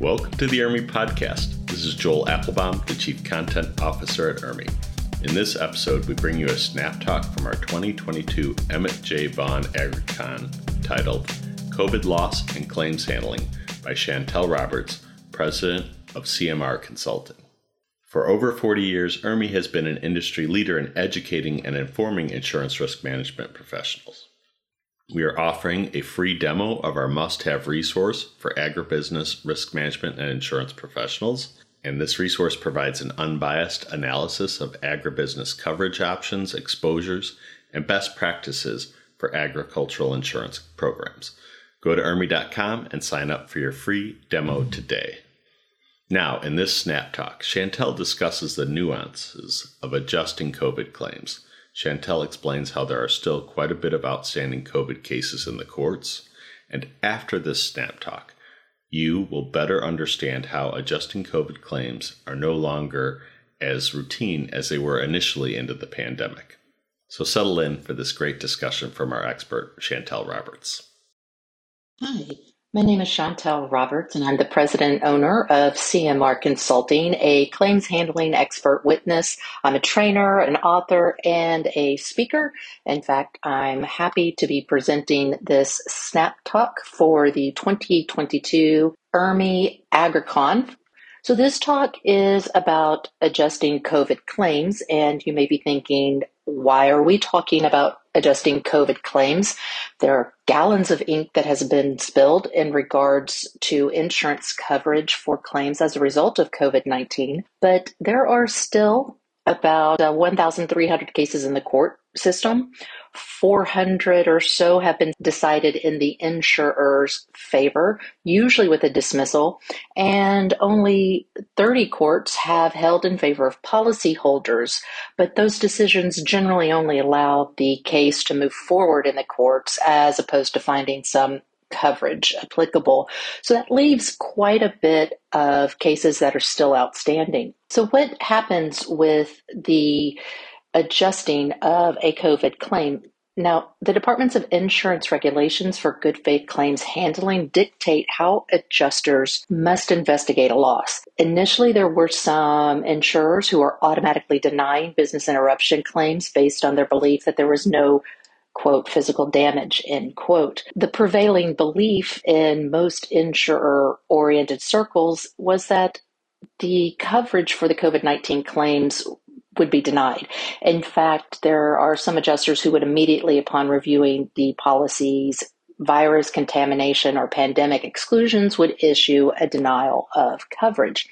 Welcome to the IRMI podcast. This is Joel Applebaum, the Chief Content Officer at IRMI. In this episode, we bring you a snap talk from our 2022 Emmett J. Vaughan AgriCon titled COVID Loss and Claims Handling by Chantel Roberts, President of CMR Consulting. For over 40 years, IRMI has been an industry leader in educating and informing insurance risk management professionals. We are offering a free demo of our must have resource for agribusiness, risk management, and insurance professionals. And this resource provides an unbiased analysis of agribusiness coverage options, exposures, and best practices for agricultural insurance programs. Go to IRMI.com and sign up for your free demo today. Now, in this Snap Talk, Chantel discusses the nuances of adjusting COVID claims. Chantel explains how there are still quite a bit of outstanding COVID cases in the courts. And after this snap talk, you will better understand how adjusting COVID claims are no longer as routine as they were initially into the pandemic. So settle in for this great discussion from our expert, Chantel Roberts. Hi, my name is Chantel Roberts, and I'm the president owner of CMR Consulting, a claims handling expert witness. I'm a trainer, an author, and a speaker. In fact, I'm happy to be presenting this snap talk for the 2022 IRMI AgriCon so, this talk is about adjusting COVID claims, and you may be thinking, why are we talking about adjusting COVID claims? There are gallons of ink that has been spilled in regards to insurance coverage for claims as a result of COVID 19, but there are still about uh, 1,300 cases in the court system. 400 or so have been decided in the insurer's favor, usually with a dismissal, and only 30 courts have held in favor of policyholders. But those decisions generally only allow the case to move forward in the courts as opposed to finding some coverage applicable. So that leaves quite a bit of cases that are still outstanding. So, what happens with the adjusting of a COVID claim. Now, the Departments of Insurance regulations for good faith claims handling dictate how adjusters must investigate a loss. Initially, there were some insurers who were automatically denying business interruption claims based on their belief that there was no quote physical damage end quote the prevailing belief in most insurer oriented circles was that the coverage for the covid-19 claims would be denied. In fact, there are some adjusters who would immediately, upon reviewing the policies, virus contamination or pandemic exclusions, would issue a denial of coverage.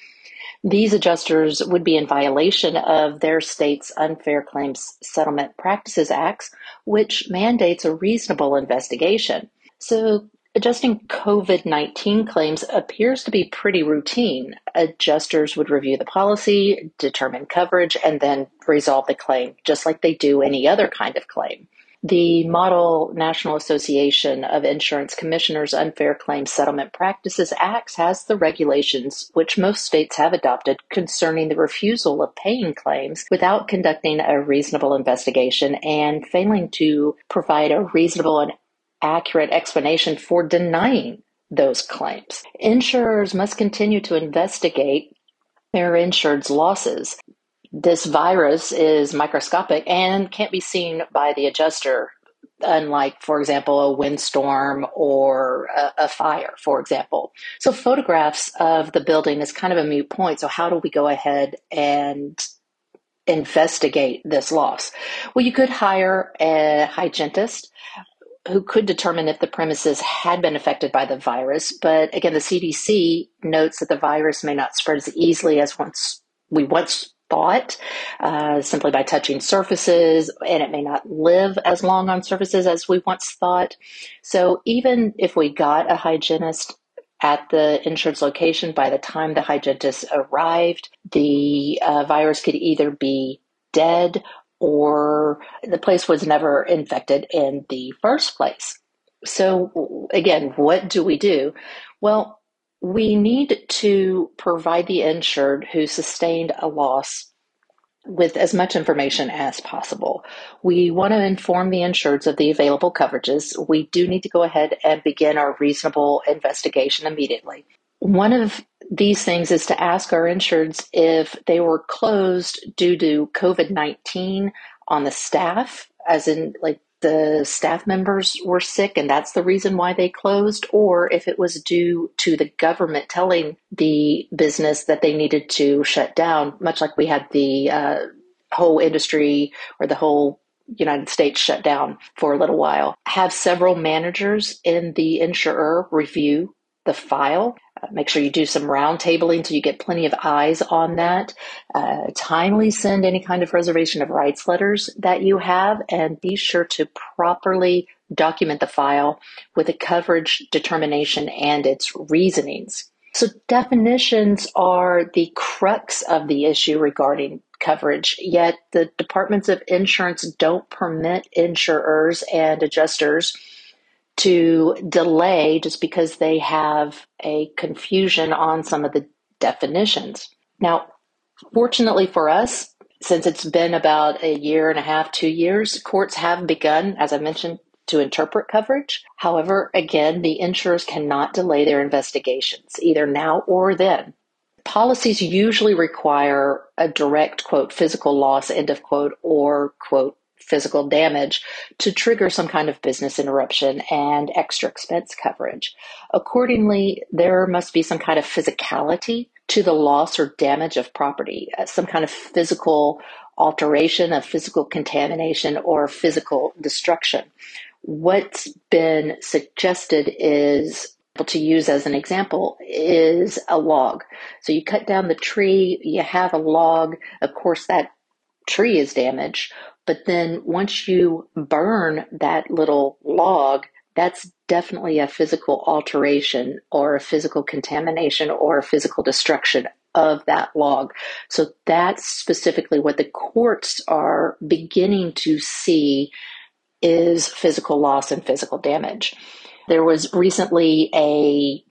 These adjusters would be in violation of their state's Unfair Claims Settlement Practices Acts, which mandates a reasonable investigation. So Adjusting COVID 19 claims appears to be pretty routine. Adjusters would review the policy, determine coverage, and then resolve the claim, just like they do any other kind of claim. The Model National Association of Insurance Commissioners Unfair Claims Settlement Practices Acts has the regulations which most states have adopted concerning the refusal of paying claims without conducting a reasonable investigation and failing to provide a reasonable and accurate explanation for denying those claims. Insurers must continue to investigate their insured's losses. This virus is microscopic and can't be seen by the adjuster, unlike, for example, a windstorm or a, a fire, for example. So, photographs of the building is kind of a mute point. So, how do we go ahead and investigate this loss? Well, you could hire a hygienist who could determine if the premises had been affected by the virus. But again, the CDC notes that the virus may not spread as easily as once we once thought, uh, simply by touching surfaces, and it may not live as long on surfaces as we once thought. So even if we got a hygienist at the insurance location, by the time the hygienist arrived, the uh, virus could either be dead or the place was never infected in the first place. So, again, what do we do? Well, we need to provide the insured who sustained a loss with as much information as possible. We want to inform the insureds of the available coverages. We do need to go ahead and begin our reasonable investigation immediately. One of these things is to ask our insureds if they were closed due to COVID 19 on the staff, as in like the staff members were sick and that's the reason why they closed, or if it was due to the government telling the business that they needed to shut down, much like we had the uh, whole industry or the whole United States shut down for a little while. Have several managers in the insurer review the file. Uh, make sure you do some roundtabling so you get plenty of eyes on that. Uh, timely send any kind of reservation of rights letters that you have, and be sure to properly document the file with a coverage determination and its reasonings. So, definitions are the crux of the issue regarding coverage, yet the departments of insurance don't permit insurers and adjusters to delay just because they have a confusion on some of the definitions. Now, fortunately for us, since it's been about a year and a half, two years, courts have begun, as I mentioned, to interpret coverage. However, again, the insurers cannot delay their investigations, either now or then. Policies usually require a direct quote physical loss end of quote or quote physical damage to trigger some kind of business interruption and extra expense coverage. Accordingly, there must be some kind of physicality to the loss or damage of property, uh, some kind of physical alteration, of physical contamination, or physical destruction. What's been suggested is to use as an example is a log. So you cut down the tree, you have a log, of course that tree is damaged, but then once you burn that little log, that's definitely a physical alteration or a physical contamination or a physical destruction of that log. So that's specifically what the courts are beginning to see is physical loss and physical damage. There was recently a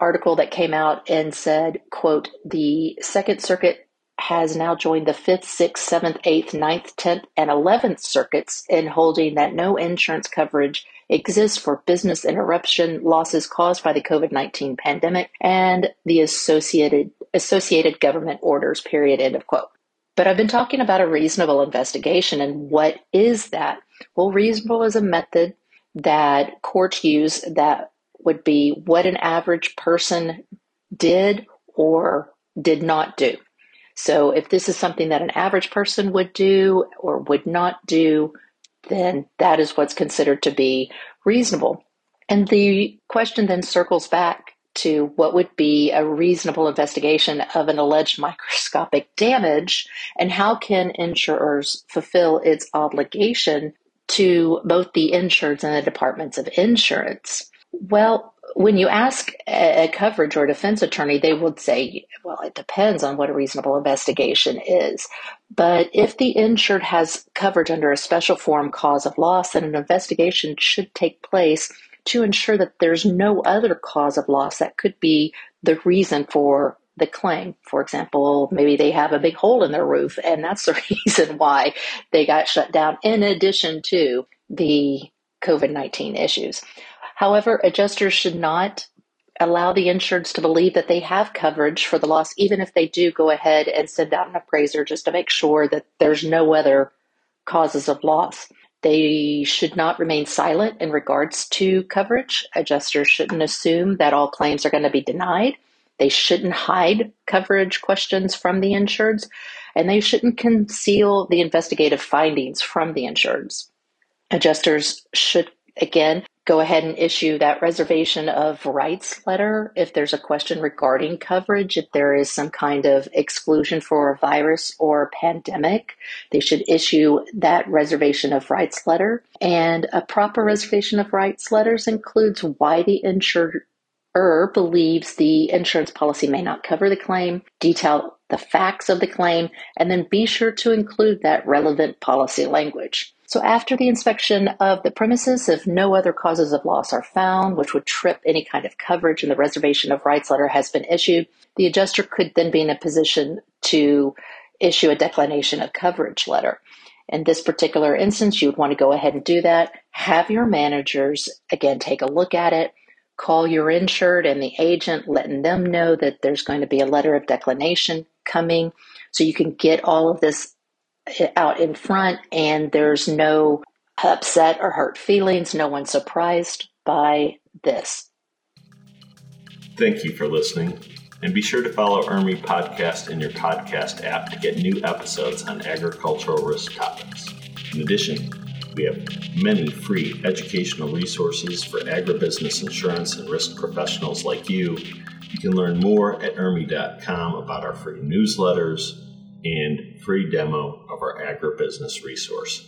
article that came out and said, quote, the Second Circuit has now joined the 5th, 6th, 7th, 8th, 9th, 10th, and 11th circuits in holding that no insurance coverage exists for business interruption losses caused by the COVID 19 pandemic and the associated, associated government orders, period, end of quote. But I've been talking about a reasonable investigation, and what is that? Well, reasonable is a method that courts use that would be what an average person did or did not do. So if this is something that an average person would do or would not do, then that is what's considered to be reasonable. And the question then circles back to what would be a reasonable investigation of an alleged microscopic damage and how can insurers fulfill its obligation to both the insureds and the departments of insurance? Well, when you ask a, coverage or a defense attorney, they would say, well, it depends on what a reasonable investigation is. But if the insured has coverage under a special form cause of loss, then an investigation should take place to ensure that there's no other cause of loss that could be the reason for the claim. For example, maybe they have a big hole in their roof, and that's the reason why they got shut down, in addition to the COVID 19 issues. However, adjusters should not allow the insureds to believe that they have coverage for the loss, even if they do go ahead and send out an appraiser just to make sure that there's no other causes of loss. They should not remain silent in regards to coverage. Adjusters shouldn't assume that all claims are going to be denied. They shouldn't hide coverage questions from the insureds, and they shouldn't conceal the investigative findings from the insureds. Adjusters should, again, go ahead and issue that reservation of rights letter if there's a question regarding coverage, if there is some kind of exclusion for a virus or pandemic, they should issue that reservation of rights letter. And a proper reservation of rights letters includes why the insurer believes the insurance policy may not cover the claim, detail the facts of the claim, and then be sure to include that relevant policy language. So after the inspection of the premises, if no other causes of loss are found, which would trip any kind of coverage and the reservation of rights letter has been issued, the adjuster could then be in a position to issue a declination of coverage letter. In this particular instance, you would want to go ahead and do that. Have your managers, again, take a look at it, call your insured and the agent, letting them know that there's going to be a letter of declination coming so you can get all of this out in front and there's no upset or hurt feelings. No one's surprised by this. Thank you for listening. And be sure to follow IRMI Podcast in your podcast app to get new episodes on agricultural risk topics. In addition, we have many free educational resources for agribusiness insurance and risk professionals like you. You can learn more at IRMI.com about our free newsletters and free demo of our agribusiness resource.